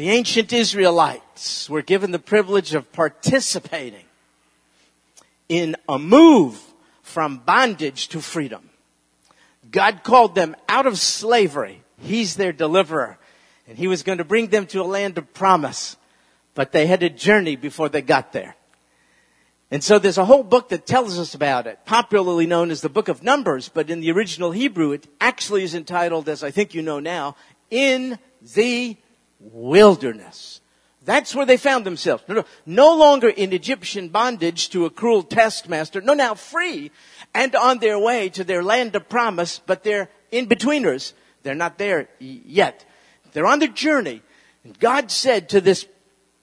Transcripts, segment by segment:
The ancient Israelites were given the privilege of participating in a move from bondage to freedom. God called them out of slavery. He's their deliverer. And he was going to bring them to a land of promise. But they had a journey before they got there. And so there's a whole book that tells us about it, popularly known as the Book of Numbers, but in the original Hebrew it actually is entitled, as I think you know now, In the Wilderness. That's where they found themselves. No, no, no longer in Egyptian bondage to a cruel taskmaster. No, now free and on their way to their land of promise, but they're in betweeners. They're not there yet. They're on the journey. And God said to this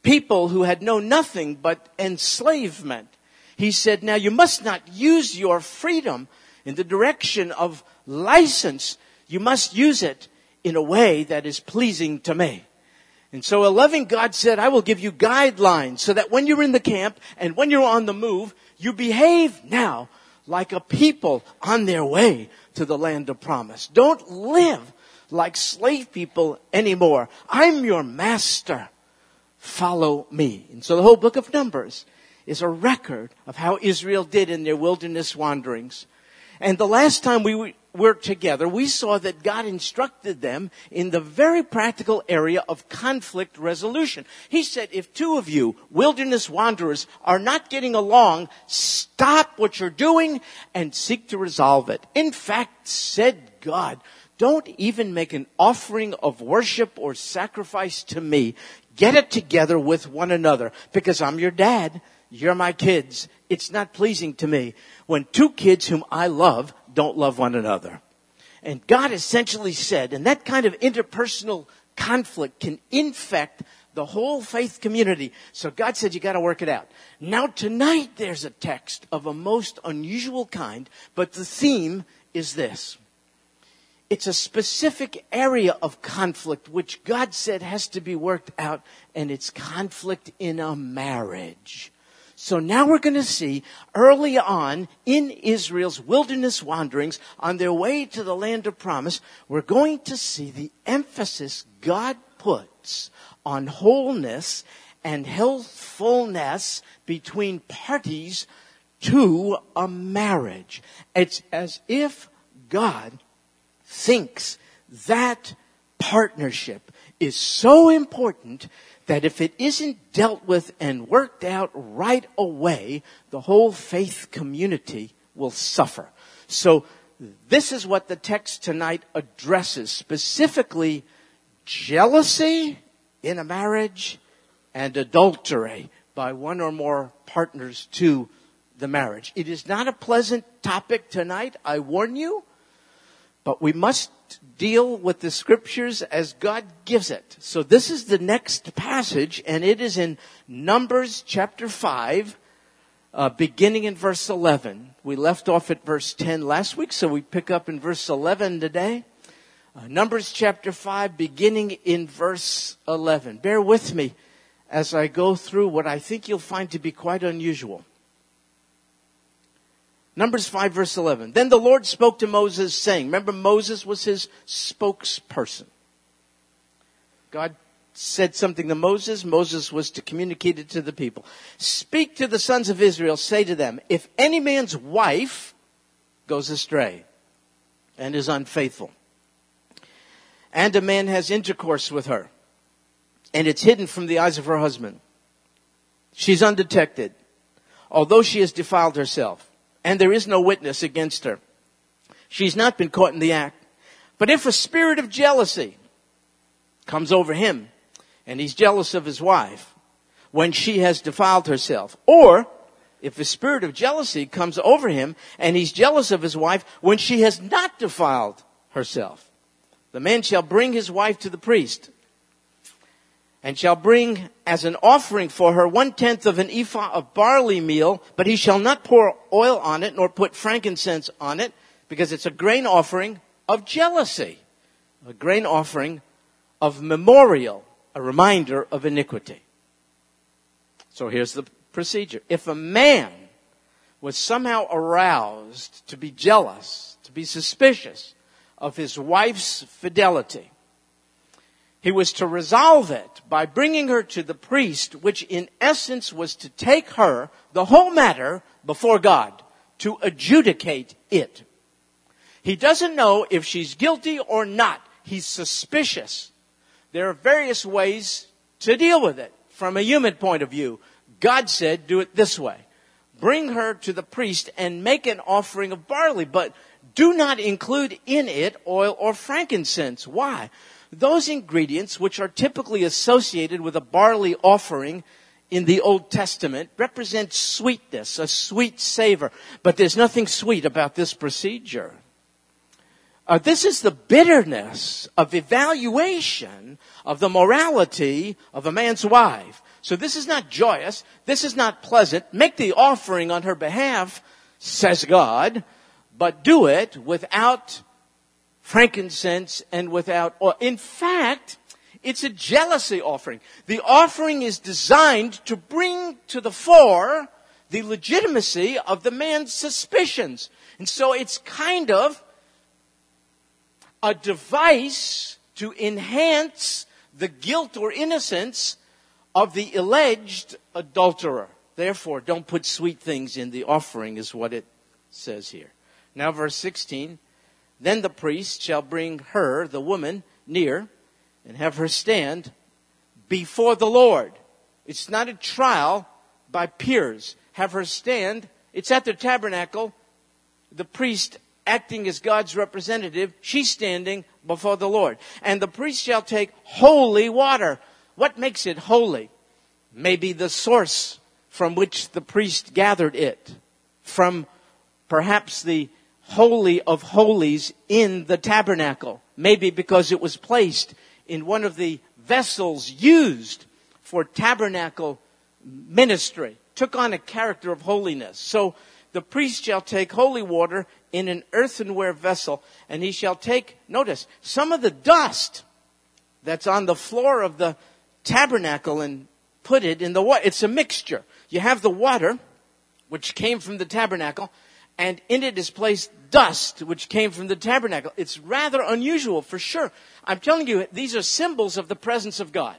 people who had known nothing but enslavement, He said, now you must not use your freedom in the direction of license. You must use it in a way that is pleasing to me. And so a loving God said, I will give you guidelines so that when you're in the camp and when you're on the move, you behave now like a people on their way to the land of promise. Don't live like slave people anymore. I'm your master. Follow me. And so the whole book of Numbers is a record of how Israel did in their wilderness wanderings. And the last time we worked together, we saw that God instructed them in the very practical area of conflict resolution. He said, if two of you, wilderness wanderers, are not getting along, stop what you're doing and seek to resolve it. In fact, said God, don't even make an offering of worship or sacrifice to me. Get it together with one another because I'm your dad. You're my kids. It's not pleasing to me when two kids whom I love don't love one another. And God essentially said, and that kind of interpersonal conflict can infect the whole faith community. So God said, you gotta work it out. Now tonight there's a text of a most unusual kind, but the theme is this. It's a specific area of conflict which God said has to be worked out, and it's conflict in a marriage. So now we're going to see early on in Israel's wilderness wanderings on their way to the land of promise, we're going to see the emphasis God puts on wholeness and healthfulness between parties to a marriage. It's as if God thinks that partnership is so important that if it isn't dealt with and worked out right away, the whole faith community will suffer. So this is what the text tonight addresses, specifically jealousy in a marriage and adultery by one or more partners to the marriage. It is not a pleasant topic tonight, I warn you, but we must deal with the scriptures as God gives it. So this is the next passage, and it is in Numbers chapter 5, uh, beginning in verse 11. We left off at verse 10 last week, so we pick up in verse 11 today. Uh, Numbers chapter 5, beginning in verse 11. Bear with me as I go through what I think you'll find to be quite unusual. Numbers 5 verse 11. Then the Lord spoke to Moses saying, remember Moses was his spokesperson. God said something to Moses. Moses was to communicate it to the people. Speak to the sons of Israel. Say to them, if any man's wife goes astray and is unfaithful, and a man has intercourse with her, and it's hidden from the eyes of her husband, she's undetected, although she has defiled herself and there is no witness against her. She's not been caught in the act. But if a spirit of jealousy comes over him and he's jealous of his wife when she has defiled herself, or if a spirit of jealousy comes over him and he's jealous of his wife when she has not defiled herself, the man shall bring his wife to the priest and shall bring as an offering for her one tenth of an ephah of barley meal, but he shall not pour oil on it nor put frankincense on it because it's a grain offering of jealousy, a grain offering of memorial, a reminder of iniquity. So here's the procedure. If a man was somehow aroused to be jealous, to be suspicious of his wife's fidelity, He was to resolve it by bringing her to the priest, which in essence was to take her, the whole matter, before God, to adjudicate it. He doesn't know if she's guilty or not. He's suspicious. There are various ways to deal with it from a human point of view. God said, do it this way. Bring her to the priest and make an offering of barley, but do not include in it oil or frankincense. Why? Those ingredients which are typically associated with a barley offering in the Old Testament represent sweetness, a sweet savor. But there's nothing sweet about this procedure. Uh, this is the bitterness of evaluation of the morality of a man's wife. So this is not joyous. This is not pleasant. Make the offering on her behalf, says God, but do it without frankincense and without oil. In fact, it's a jealousy offering. The offering is designed to bring to the fore the legitimacy of the man's suspicions. And so it's kind of a device to enhance the guilt or innocence of the alleged adulterer. Therefore, don't put sweet things in the offering, is what it says here. Now, verse 16. Then the priest shall bring her, the woman, near and have her stand before the Lord. It's not a trial by peers. Have her stand. It's at the tabernacle. The priest acting as God's representative, she's standing before the Lord. And the priest shall take holy water. What makes it holy? Maybe the source from which the priest gathered it. From perhaps the holy of holies in the tabernacle. Maybe because it was placed in one of the vessels used for tabernacle ministry. Took on a character of holiness. So the priest shall take holy water in an earthenware vessel, and he shall take, notice, some of the dust that's on the floor of the tabernacle and put it in the water. It's a mixture. You have the water, which came from the tabernacle, and in it is placed dust, which came from the tabernacle. It's rather unusual, for sure. I'm telling you, these are symbols of the presence of God.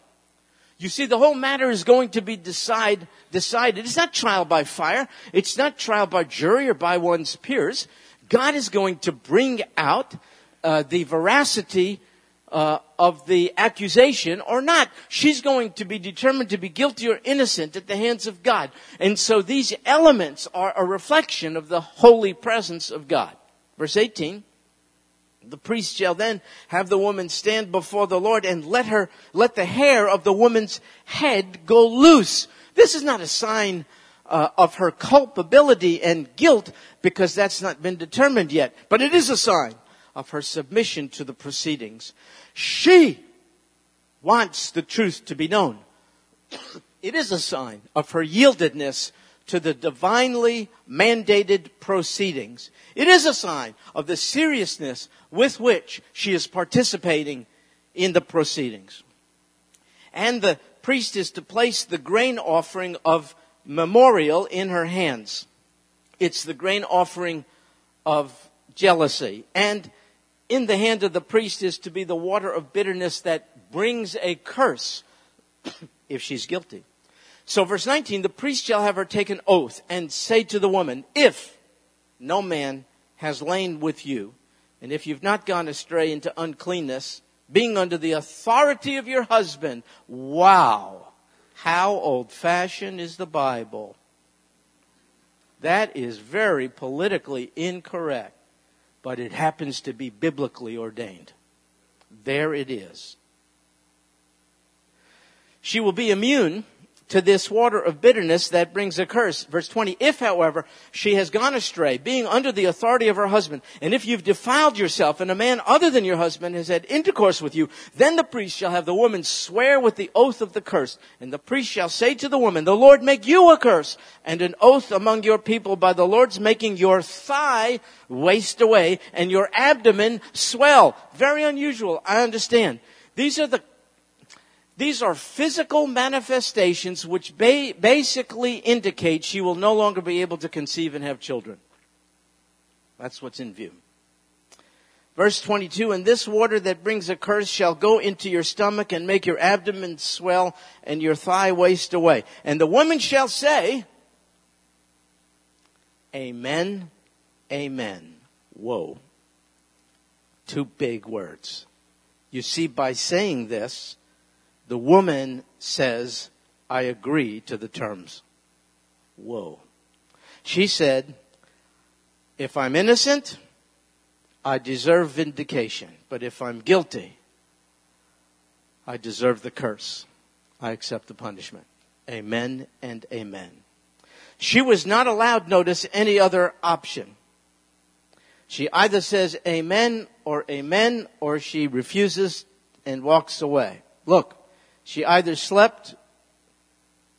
You see, the whole matter is going to be decide, decided. It's not trial by fire. It's not trial by jury or by one's peers. God is going to bring out uh, the veracity uh, of the accusation or not. She's going to be determined to be guilty or innocent at the hands of God. And so these elements are a reflection of the holy presence of God. Verse 18. The priest shall then have the woman stand before the Lord and let her, let the hair of the woman's head go loose. This is not a sign uh, of her culpability and guilt because that's not been determined yet, but it is a sign of her submission to the proceedings. She wants the truth to be known. It is a sign of her yieldedness to the divinely mandated proceedings. It is a sign of the seriousness with which she is participating in the proceedings. And the priest is to place the grain offering of memorial in her hands. It's the grain offering of jealousy. And in the hand of the priest is to be the water of bitterness that brings a curse if she's guilty. So verse 19, the priest shall have her take an oath and say to the woman, if no man has lain with you, and if you've not gone astray into uncleanness, being under the authority of your husband, wow, how old fashioned is the Bible. That is very politically incorrect, but it happens to be biblically ordained. There it is. She will be immune to this water of bitterness that brings a curse. Verse 20, if however she has gone astray, being under the authority of her husband, and if you've defiled yourself and a man other than your husband has had intercourse with you, then the priest shall have the woman swear with the oath of the curse. And the priest shall say to the woman, the Lord make you a curse and an oath among your people by the Lord's making your thigh waste away and your abdomen swell. Very unusual. I understand. These are the these are physical manifestations which ba- basically indicate she will no longer be able to conceive and have children. That's what's in view. Verse 22, and this water that brings a curse shall go into your stomach and make your abdomen swell and your thigh waste away. And the woman shall say, Amen, Amen. Whoa. Two big words. You see, by saying this, the woman says, I agree to the terms. Whoa. She said, if I'm innocent, I deserve vindication. But if I'm guilty, I deserve the curse. I accept the punishment. Amen and amen. She was not allowed, notice, any other option. She either says amen or amen or she refuses and walks away. Look, she either slept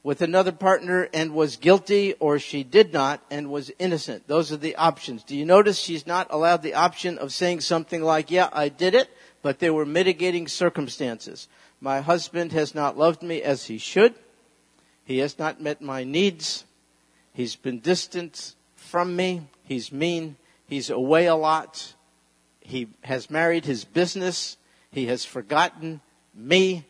with another partner and was guilty or she did not and was innocent. Those are the options. Do you notice she's not allowed the option of saying something like, yeah, I did it, but there were mitigating circumstances. My husband has not loved me as he should. He has not met my needs. He's been distant from me. He's mean. He's away a lot. He has married his business. He has forgotten me.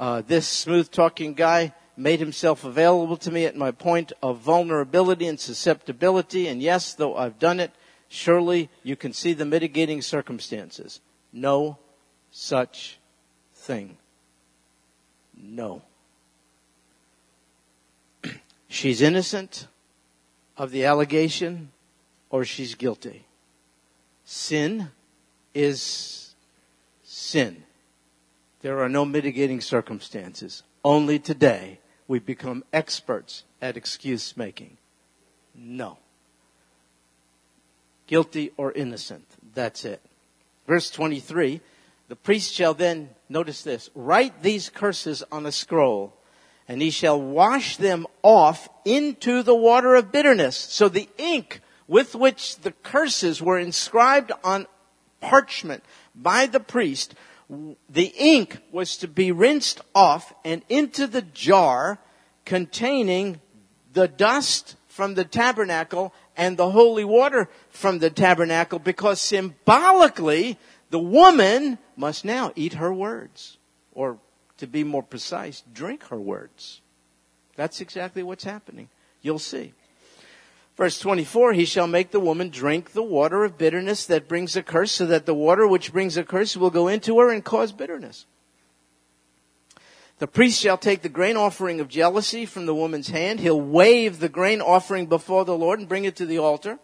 Uh, this smooth talking guy made himself available to me at my point of vulnerability and susceptibility. And yes, though I've done it, surely you can see the mitigating circumstances. No such thing. No. she's innocent of the allegation or she's guilty. Sin is sin. There are no mitigating circumstances. Only today we become experts at excuse making. No. Guilty or innocent. That's it. Verse 23 The priest shall then, notice this, write these curses on a scroll, and he shall wash them off into the water of bitterness. So the ink with which the curses were inscribed on parchment by the priest the ink was to be rinsed off and into the jar containing the dust from the tabernacle and the holy water from the tabernacle because symbolically the woman must now eat her words. Or to be more precise drink her words. That's exactly what's happening. You'll see Verse 24, he shall make the woman drink the water of bitterness that brings a curse, so that the water which brings a curse will go into her and cause bitterness. The priest shall take the grain offering of jealousy from the woman's hand. He'll wave the grain offering before the Lord and bring it to the altar.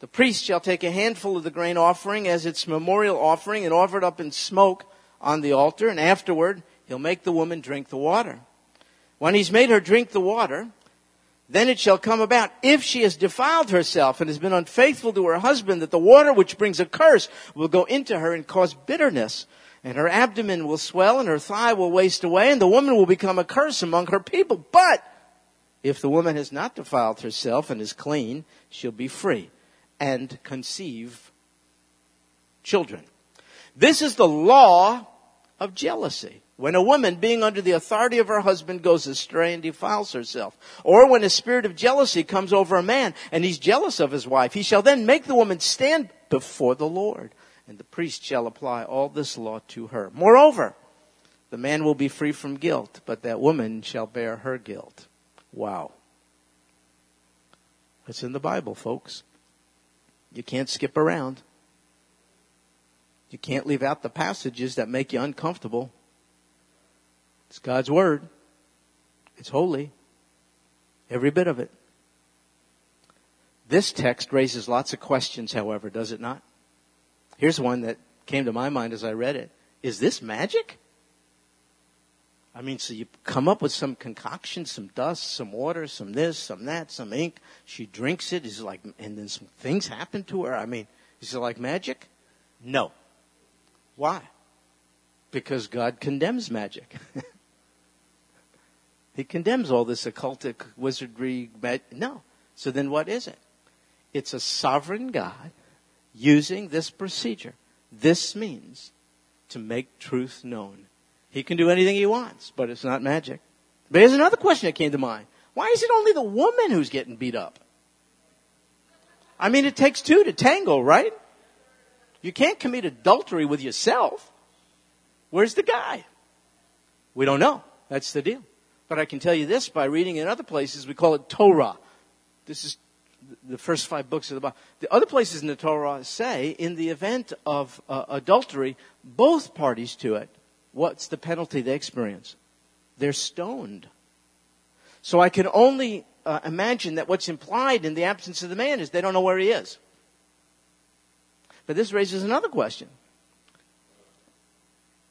The priest shall take a handful of the grain offering as its memorial offering and offer it up in smoke on the altar, and afterward he'll make the woman drink the water. When he's made her drink the water, then it shall come about, if she has defiled herself and has been unfaithful to her husband, that the water which brings a curse will go into her and cause bitterness. And her abdomen will swell and her thigh will waste away and the woman will become a curse among her people. But if the woman has not defiled herself and is clean, she'll be free and conceive children. This is the law of jealousy. When a woman, being under the authority of her husband, goes astray and defiles herself. Or when a spirit of jealousy comes over a man and he's jealous of his wife, he shall then make the woman stand before the Lord. And the priest shall apply all this law to her. Moreover, the man will be free from guilt, but that woman shall bear her guilt. Wow. It's in the Bible, folks. You can't skip around. You can't leave out the passages that make you uncomfortable. It's God's Word. It's holy. Every bit of it. This text raises lots of questions, however, does it not? Here's one that came to my mind as I read it. Is this magic? I mean, so you come up with some concoction, some dust, some water, some this, some that, some ink. She drinks it. Is it like, and then some things happen to her. I mean, is it like magic? No. Why? Because God condemns magic. He condemns all this occultic wizardry. No. So then what is it? It's a sovereign God using this procedure. This means to make truth known. He can do anything he wants, but it's not magic. But here's another question that came to mind. Why is it only the woman who's getting beat up? I mean, it takes two to tangle, right? You can't commit adultery with yourself. Where's the guy? We don't know. That's the deal. But I can tell you this by reading in other places, we call it Torah. This is the first five books of the Bible. The other places in the Torah say, in the event of uh, adultery, both parties to it, what's the penalty they experience? They're stoned. So I can only uh, imagine that what's implied in the absence of the man is they don't know where he is. But this raises another question.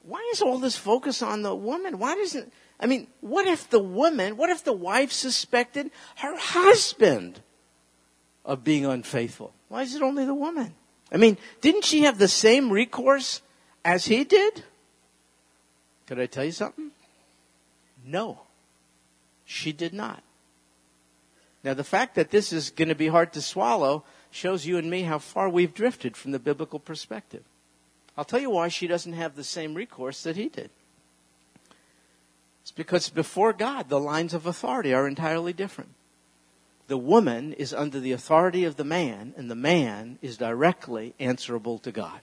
Why is all this focus on the woman? Why doesn't, I mean, what if the woman, what if the wife suspected her husband of being unfaithful? Why is it only the woman? I mean, didn't she have the same recourse as he did? Could I tell you something? No, she did not. Now, the fact that this is going to be hard to swallow shows you and me how far we've drifted from the biblical perspective. I'll tell you why she doesn't have the same recourse that he did. It's because before God, the lines of authority are entirely different. The woman is under the authority of the man, and the man is directly answerable to God.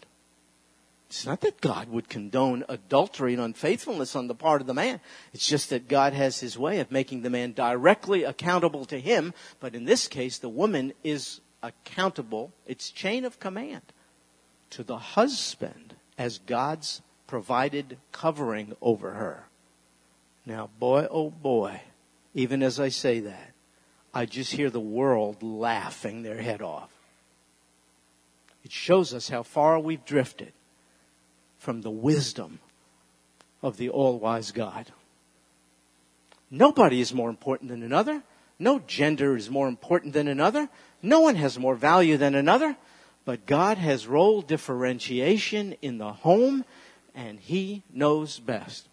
It's not that God would condone adultery and unfaithfulness on the part of the man. It's just that God has his way of making the man directly accountable to him. But in this case, the woman is accountable. It's chain of command to the husband as God's provided covering over her. Now, boy, oh boy, even as I say that, I just hear the world laughing their head off. It shows us how far we've drifted from the wisdom of the all wise God. Nobody is more important than another. No gender is more important than another. No one has more value than another. But God has role differentiation in the home, and He knows best.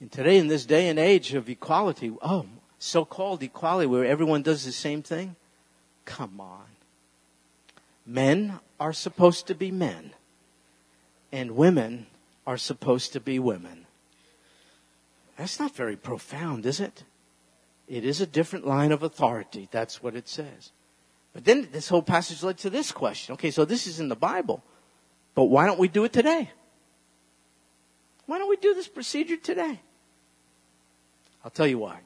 And today, in this day and age of equality, oh, so called equality where everyone does the same thing, come on. Men are supposed to be men and women are supposed to be women. That's not very profound, is it? It is a different line of authority. That's what it says. But then this whole passage led to this question. Okay, so this is in the Bible, but why don't we do it today? Why don't we do this procedure today? I'll tell you why.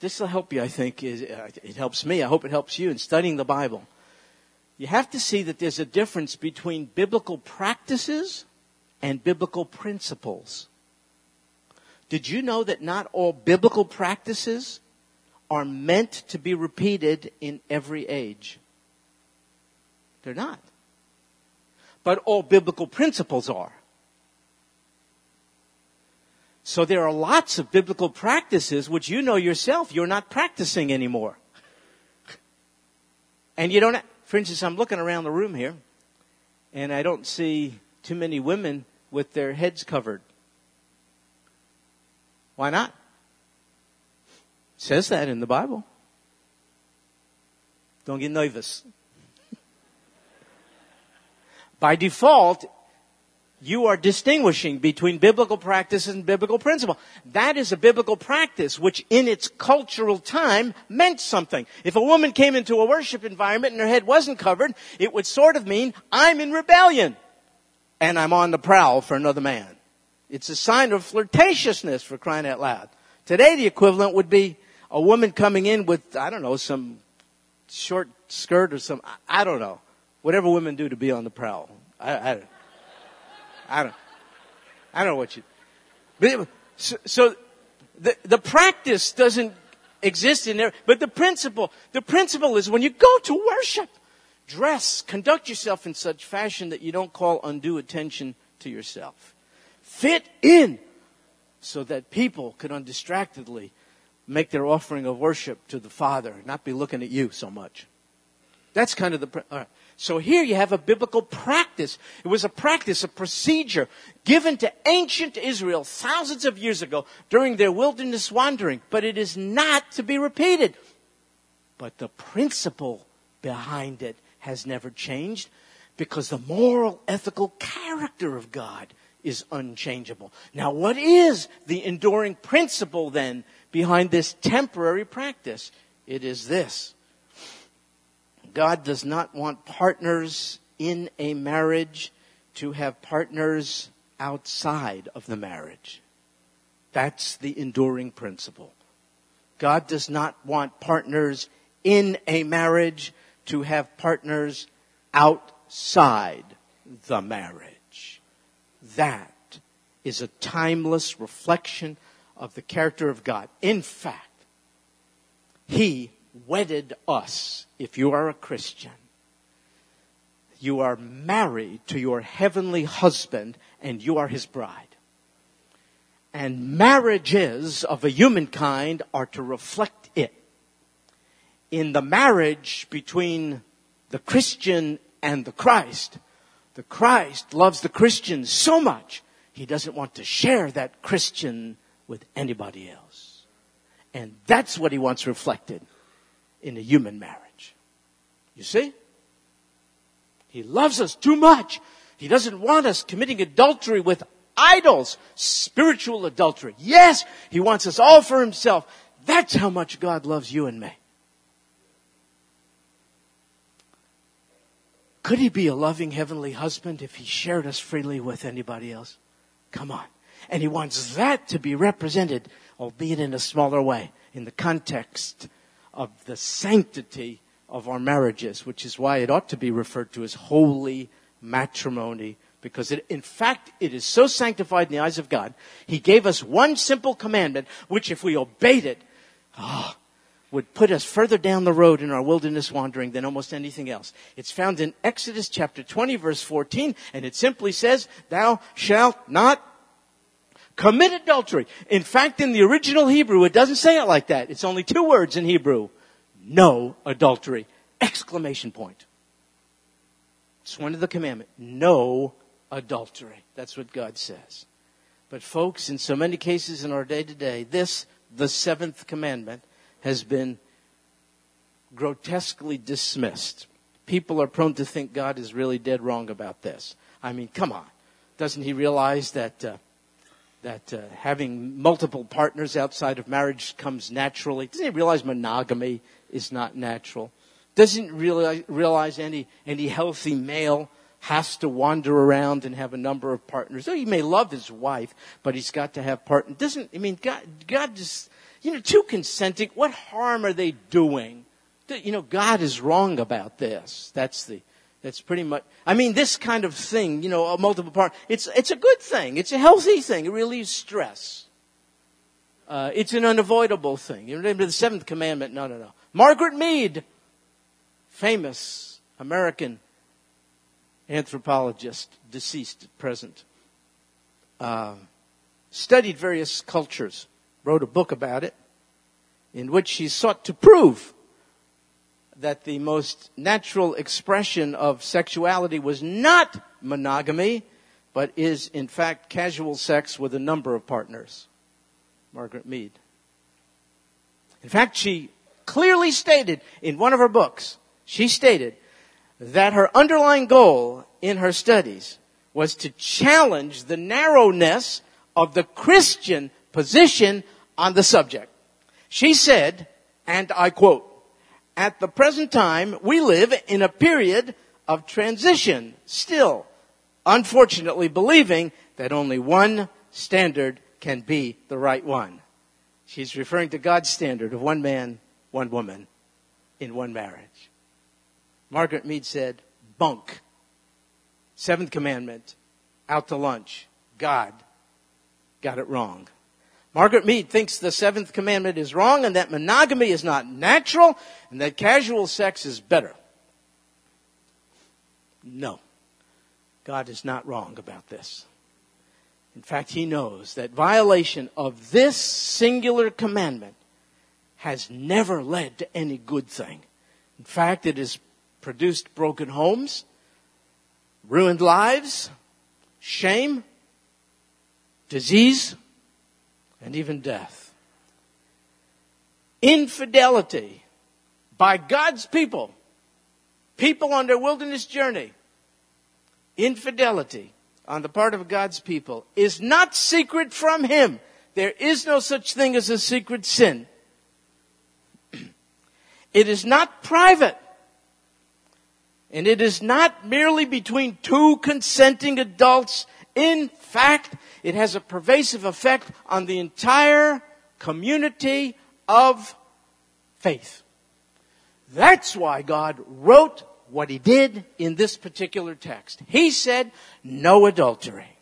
This will help you, I think. Uh, it helps me. I hope it helps you in studying the Bible you have to see that there's a difference between biblical practices and biblical principles. Did you know that not all biblical practices are meant to be repeated in every age? They're not. But all biblical principles are. So there are lots of biblical practices which you know yourself you're not practicing anymore. And you don't, for instance, I'm looking around the room here, and I don't see too many women with their heads covered. Why not? It says that in the Bible. Don't get nervous. By default, you are distinguishing between biblical practice and biblical principle. That is a biblical practice which in its cultural time meant something. If a woman came into a worship environment and her head wasn't covered, it would sort of mean, I'm in rebellion and I'm on the prowl for another man. It's a sign of flirtatiousness for crying out loud. Today the equivalent would be a woman coming in with, I don't know, some short skirt or some, I don't know, whatever women do to be on the prowl. I, I I don't, I don't know what you, but so, so the, the practice doesn't exist in there, but the principle, the principle is when you go to worship, dress, conduct yourself in such fashion that you don't call undue attention to yourself. Fit in so that people can undistractedly make their offering of worship to the Father, not be looking at you so much. That's kind of the. All right. So here you have a biblical practice. It was a practice, a procedure given to ancient Israel thousands of years ago during their wilderness wandering, but it is not to be repeated. But the principle behind it has never changed because the moral, ethical character of God is unchangeable. Now, what is the enduring principle then behind this temporary practice? It is this God does not want partners in a marriage to have partners outside of the marriage. That's the enduring principle. God does not want partners in a marriage to have partners outside the marriage. That is a timeless reflection of the character of God. In fact, He wedded us, if you are a Christian. You are married to your heavenly husband and you are his bride. And marriages of a humankind are to reflect it. In the marriage between the Christian and the Christ, the Christ loves the Christian so much, he doesn't want to share that Christian with anybody else. And that's what he wants reflected in a human marriage. You see? He loves us too much. He doesn't want us committing adultery with idols, spiritual adultery. Yes, he wants us all for himself. That's how much God loves you and me. Could he be a loving heavenly husband if he shared us freely with anybody else? Come on. And he wants that to be represented, albeit in a smaller way, in the context of the sanctity of our marriages, which is why it ought to be referred to as holy matrimony, because it, in fact, it is so sanctified in the eyes of God. He gave us one simple commandment, which if we obeyed it, oh, would put us further down the road in our wilderness wandering than almost anything else. It's found in Exodus chapter 20 verse 14, and it simply says, thou shalt not commit adultery. In fact, in the original Hebrew, it doesn't say it like that. It's only two words in Hebrew. No adultery. Exclamation point. It's one of the commandments. No adultery. That's what God says. But folks, in so many cases in our day to day, this, the seventh commandment, has been grotesquely dismissed. People are prone to think God is really dead wrong about this. I mean, come on. Doesn't he realize that uh, that uh, having multiple partners outside of marriage comes naturally. Doesn't he realize monogamy is not natural? Doesn't realize, realize any, any healthy male has to wander around and have a number of partners. Oh, he may love his wife, but he's got to have partners. Doesn't, I mean, God, God just, you know, two consenting, what harm are they doing? You know, God is wrong about this. That's the, that's pretty much, I mean, this kind of thing, you know, a multiple part, it's, it's a good thing. It's a healthy thing. It relieves stress. Uh, it's an unavoidable thing. You know, the seventh commandment, no, no, no. Margaret Mead, famous American anthropologist, deceased at present, uh, studied various cultures, wrote a book about it, in which she sought to prove that the most natural expression of sexuality was not monogamy, but is in fact casual sex with a number of partners. Margaret Mead. In fact, she clearly stated in one of her books, she stated that her underlying goal in her studies was to challenge the narrowness of the Christian position on the subject. She said, and I quote, at the present time, we live in a period of transition still, unfortunately believing that only one standard can be the right one. She's referring to God's standard of one man, one woman in one marriage. Margaret Mead said, bunk. Seventh commandment, out to lunch. God got it wrong. Margaret Mead thinks the seventh commandment is wrong and that monogamy is not natural and that casual sex is better. No. God is not wrong about this. In fact, he knows that violation of this singular commandment has never led to any good thing. In fact, it has produced broken homes, ruined lives, shame, disease, and even death. Infidelity by God's people, people on their wilderness journey, infidelity on the part of God's people is not secret from Him. There is no such thing as a secret sin. it is not private. And it is not merely between two consenting adults. In fact, it has a pervasive effect on the entire community of faith. That's why God wrote what he did in this particular text. He said, no adultery.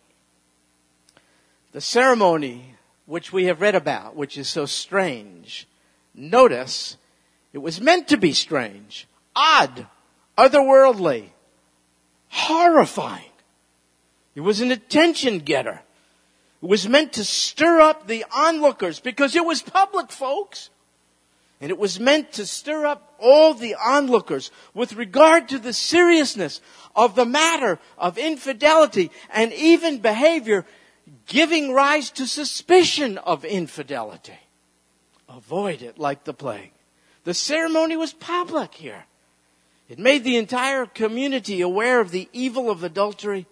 The ceremony which we have read about, which is so strange, notice it was meant to be strange, odd, otherworldly, horrifying. It was an attention getter. Was meant to stir up the onlookers because it was public, folks. And it was meant to stir up all the onlookers with regard to the seriousness of the matter of infidelity and even behavior giving rise to suspicion of infidelity. Avoid it like the plague. The ceremony was public here. It made the entire community aware of the evil of adultery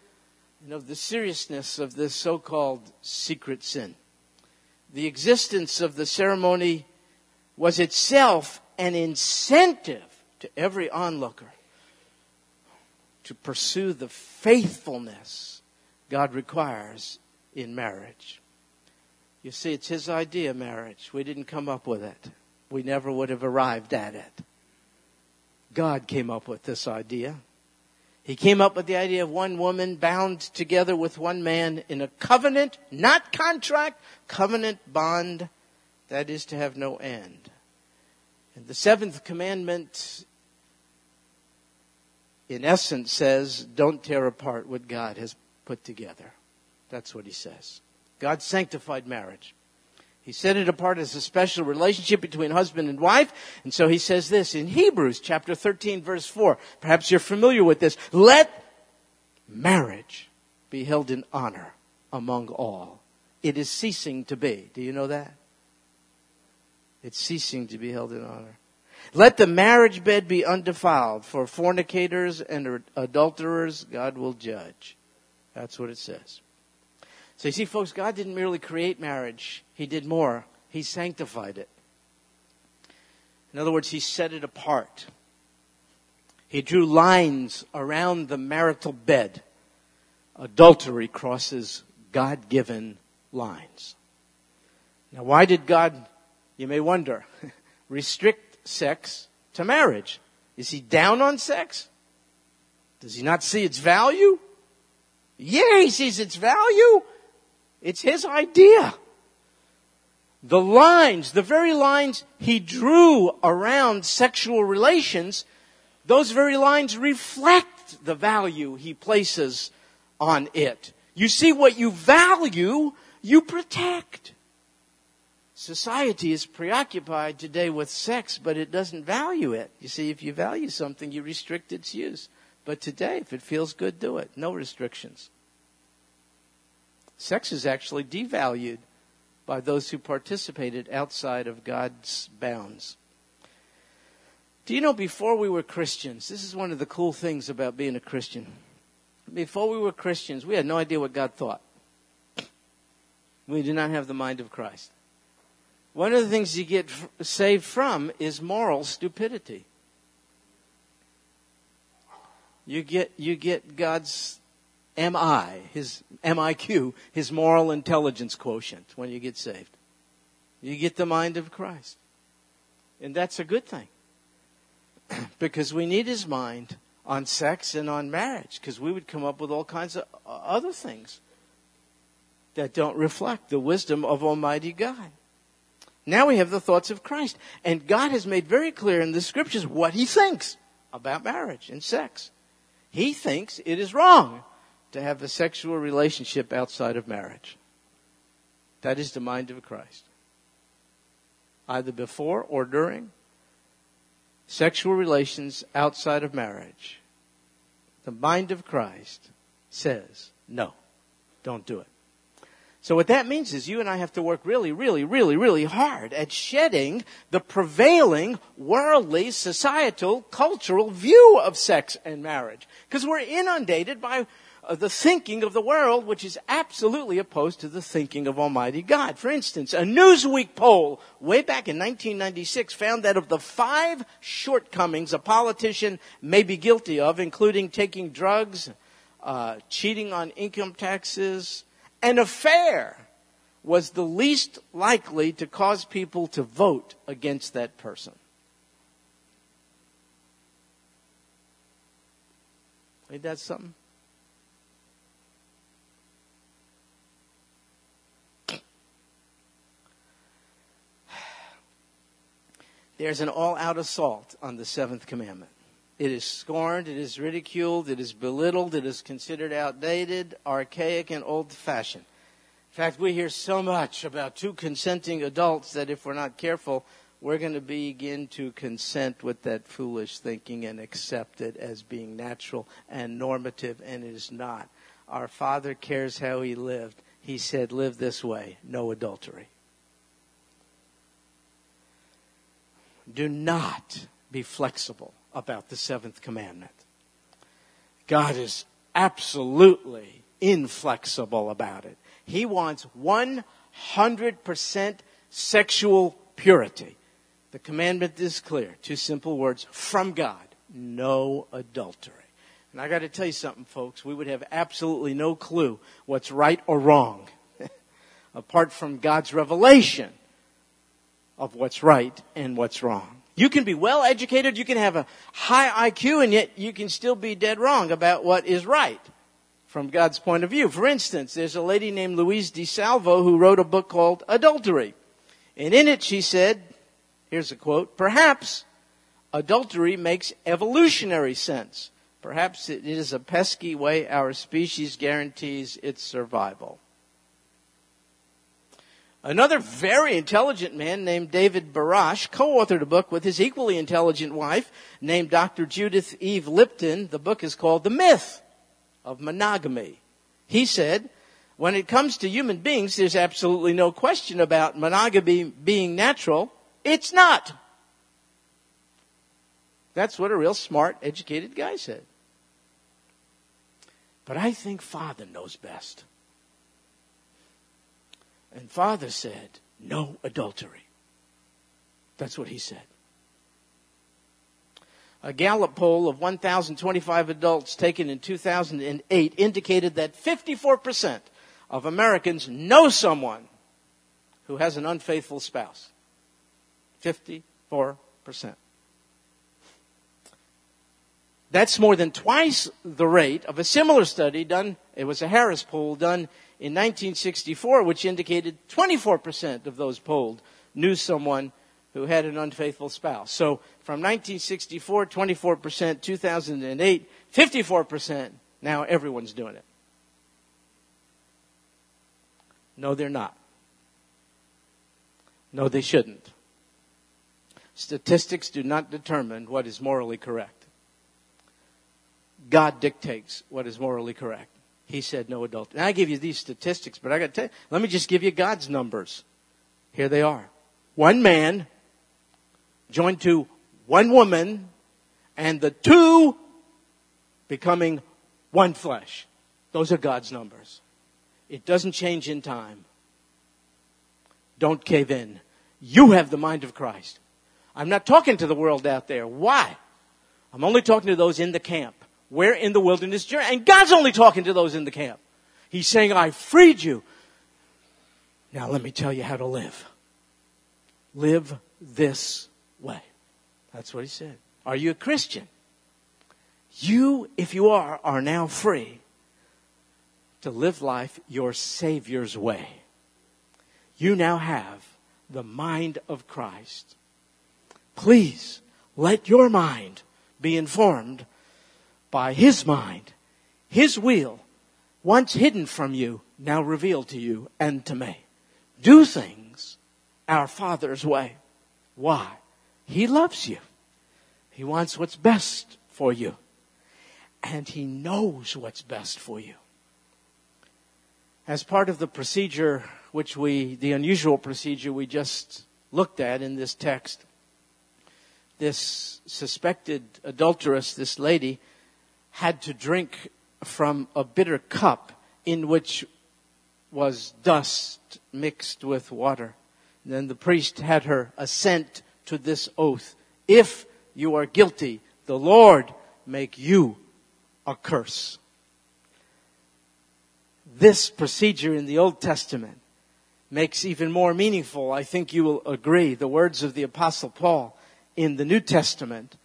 of the seriousness of this so-called secret sin. The existence of the ceremony was itself an incentive to every onlooker to pursue the faithfulness God requires in marriage. You see, it's His idea, marriage. We didn't come up with it. We never would have arrived at it. God came up with this idea. He came up with the idea of one woman bound together with one man in a covenant, not contract, covenant bond that is to have no end. And the seventh commandment, in essence, says, don't tear apart what God has put together. That's what he says. God sanctified marriage. He set it apart as a special relationship between husband and wife. And so he says this in Hebrews chapter 13 verse 4. Perhaps you're familiar with this. Let marriage be held in honor among all. It is ceasing to be. Do you know that? It's ceasing to be held in honor. Let the marriage bed be undefiled, for fornicators and adulterers God will judge. That's what it says. So you see, folks, God didn't merely create marriage, He did more. He sanctified it. In other words, He set it apart. He drew lines around the marital bed. Adultery crosses God given lines. Now, why did God you may wonder, restrict sex to marriage. Is he down on sex? Does he not see its value? Yeah, he sees its value. It's his idea. The lines, the very lines he drew around sexual relations, those very lines reflect the value he places on it. You see, what you value, you protect. Society is preoccupied today with sex, but it doesn't value it. You see, if you value something, you restrict its use. But today, if it feels good, do it. No restrictions. Sex is actually devalued by those who participated outside of God's bounds. Do you know before we were Christians, this is one of the cool things about being a Christian. Before we were Christians, we had no idea what God thought. We did not have the mind of Christ. One of the things you get saved from is moral stupidity. You get, you get God's MI, his MIQ, his moral intelligence quotient when you get saved. You get the mind of Christ. And that's a good thing. because we need his mind on sex and on marriage because we would come up with all kinds of uh, other things that don't reflect the wisdom of Almighty God. Now we have the thoughts of Christ. And God has made very clear in the scriptures what he thinks about marriage and sex. He thinks it is wrong to have a sexual relationship outside of marriage. That is the mind of Christ. Either before or during sexual relations outside of marriage. The mind of Christ says, no, don't do it. So what that means is you and I have to work really, really, really, really hard at shedding the prevailing worldly, societal, cultural view of sex and marriage. Because we're inundated by the thinking of the world, which is absolutely opposed to the thinking of Almighty God. For instance, a Newsweek poll way back in 1996 found that of the five shortcomings a politician may be guilty of, including taking drugs, uh, cheating on income taxes, an affair was the least likely to cause people to vote against that person. Ain't that something? There's an all out assault on the seventh commandment. It is scorned, it is ridiculed, it is belittled, it is considered outdated, archaic, and old fashioned. In fact, we hear so much about two consenting adults that if we're not careful, we're going to begin to consent with that foolish thinking and accept it as being natural and normative, and it is not. Our Father cares how He lived. He said, Live this way, no adultery. Do not be flexible about the seventh commandment. God is absolutely inflexible about it. He wants 100% sexual purity. The commandment is clear. Two simple words from God no adultery. And I got to tell you something, folks. We would have absolutely no clue what's right or wrong apart from God's revelation of what's right and what's wrong. You can be well educated, you can have a high IQ, and yet you can still be dead wrong about what is right from God's point of view. For instance, there's a lady named Louise DeSalvo who wrote a book called Adultery. And in it she said, here's a quote, perhaps adultery makes evolutionary sense. Perhaps it is a pesky way our species guarantees its survival. Another very intelligent man named David Barash co-authored a book with his equally intelligent wife named Dr. Judith Eve Lipton. The book is called The Myth of Monogamy. He said, when it comes to human beings, there's absolutely no question about monogamy being natural. It's not. That's what a real smart, educated guy said. But I think Father knows best. And Father said, no adultery. That's what he said. A Gallup poll of 1,025 adults taken in 2008 indicated that 54% of Americans know someone who has an unfaithful spouse. 54%. That's more than twice the rate of a similar study done, it was a Harris poll done in 1964, which indicated 24% of those polled knew someone who had an unfaithful spouse. So from 1964, 24%, 2008, 54%, now everyone's doing it. No, they're not. No, they shouldn't. Statistics do not determine what is morally correct. God dictates what is morally correct. He said no adultery. Now I give you these statistics, but I got to tell you, let me just give you God's numbers. Here they are. One man joined to one woman, and the two becoming one flesh. Those are God's numbers. It doesn't change in time. Don't cave in. You have the mind of Christ. I'm not talking to the world out there. Why? I'm only talking to those in the camp. We're in the wilderness journey. And God's only talking to those in the camp. He's saying, I freed you. Now let me tell you how to live. Live this way. That's what he said. Are you a Christian? You, if you are, are now free to live life your Savior's way. You now have the mind of Christ. Please let your mind be informed by His mind, His will, once hidden from you, now revealed to you and to me. Do things our Father's way. Why? He loves you. He wants what's best for you. And He knows what's best for you. As part of the procedure which we, the unusual procedure we just looked at in this text, this suspected adulteress, this lady, had to drink from a bitter cup in which was dust mixed with water. Then the priest had her assent to this oath. If you are guilty, the Lord make you a curse. This procedure in the Old Testament makes even more meaningful, I think you will agree, the words of the Apostle Paul in the New Testament,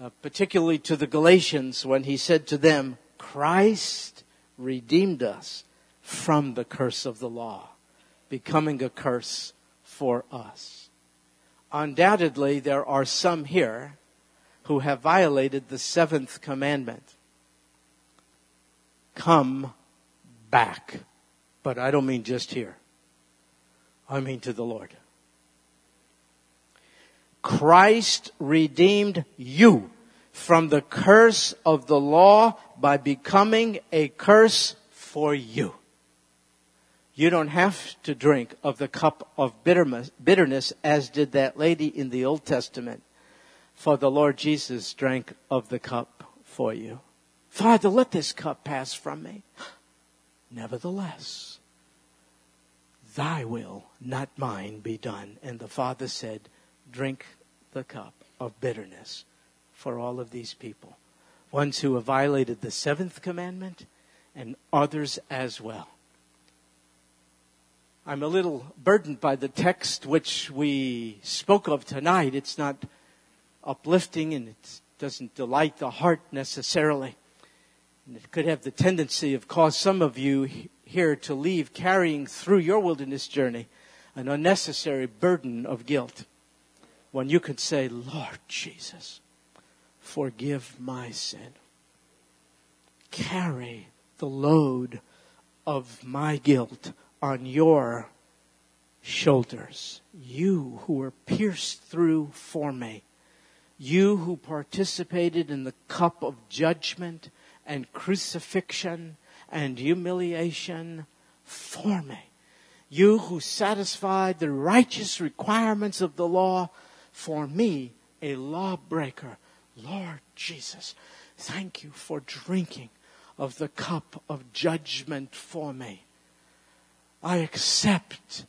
uh, particularly to the Galatians when he said to them, Christ redeemed us from the curse of the law, becoming a curse for us. Undoubtedly, there are some here who have violated the seventh commandment. Come back. But I don't mean just here. I mean to the Lord. Christ redeemed you from the curse of the law by becoming a curse for you. You don't have to drink of the cup of bitterness as did that lady in the Old Testament. For the Lord Jesus drank of the cup for you. Father, let this cup pass from me. Nevertheless, thy will, not mine, be done. And the Father said, drink the cup of bitterness for all of these people. Ones who have violated the seventh commandment and others as well. I'm a little burdened by the text which we spoke of tonight. It's not uplifting and it doesn't delight the heart necessarily. And it could have the tendency of cause some of you here to leave carrying through your wilderness journey an unnecessary burden of guilt. When you could say, Lord Jesus, forgive my sin. Carry the load of my guilt on your shoulders. You who were pierced through for me. You who participated in the cup of judgment and crucifixion and humiliation for me. You who satisfied the righteous requirements of the law for me, a lawbreaker. Lord Jesus, thank you for drinking of the cup of judgment for me. I accept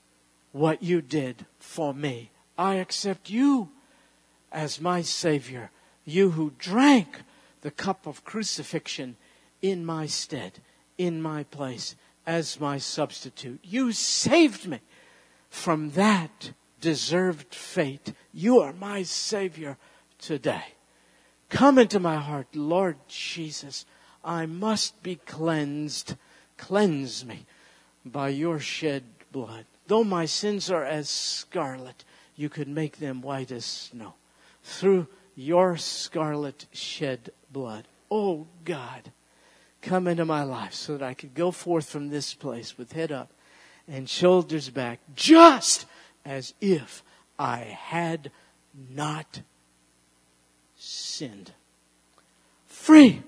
what you did for me. I accept you as my Savior. You who drank the cup of crucifixion in my stead, in my place, as my substitute. You saved me from that deserved fate. You are my Savior today. Come into my heart, Lord Jesus. I must be cleansed. Cleanse me by your shed blood. Though my sins are as scarlet, you could make them white as snow. Through your scarlet shed blood. Oh God, come into my life so that I could go forth from this place with head up and shoulders back, just as if I had not sinned. Free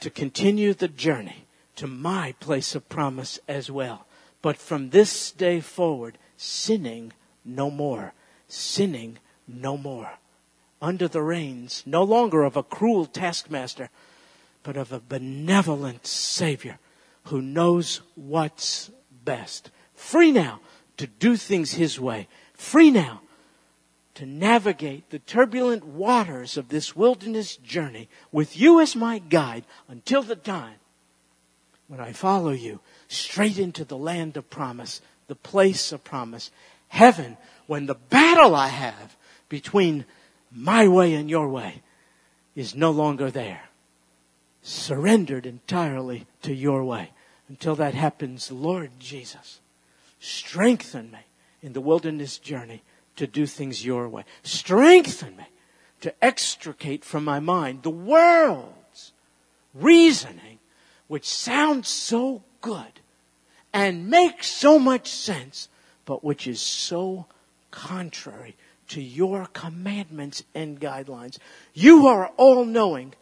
to continue the journey to my place of promise as well. But from this day forward, sinning no more. Sinning no more. Under the reins, no longer of a cruel taskmaster, but of a benevolent Savior who knows what's best. Free now to do things His way. Free now to navigate the turbulent waters of this wilderness journey with you as my guide until the time when I follow you straight into the land of promise, the place of promise, heaven, when the battle I have between my way and your way is no longer there. Surrendered entirely to your way. Until that happens, Lord Jesus, strengthen me in the wilderness journey to do things your way. Strengthen me to extricate from my mind the world's reasoning, which sounds so good and makes so much sense, but which is so contrary to your commandments and guidelines. You are all knowing.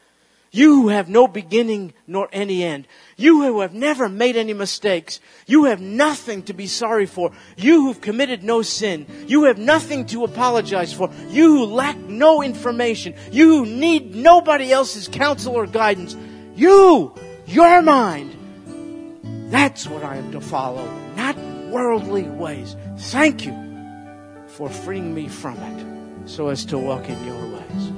You who have no beginning nor any end. You who have never made any mistakes. You have nothing to be sorry for. You who've committed no sin. You have nothing to apologize for. You who lack no information. You who need nobody else's counsel or guidance. You your mind. That's what I am to follow, not worldly ways. Thank you for freeing me from it so as to walk in your ways.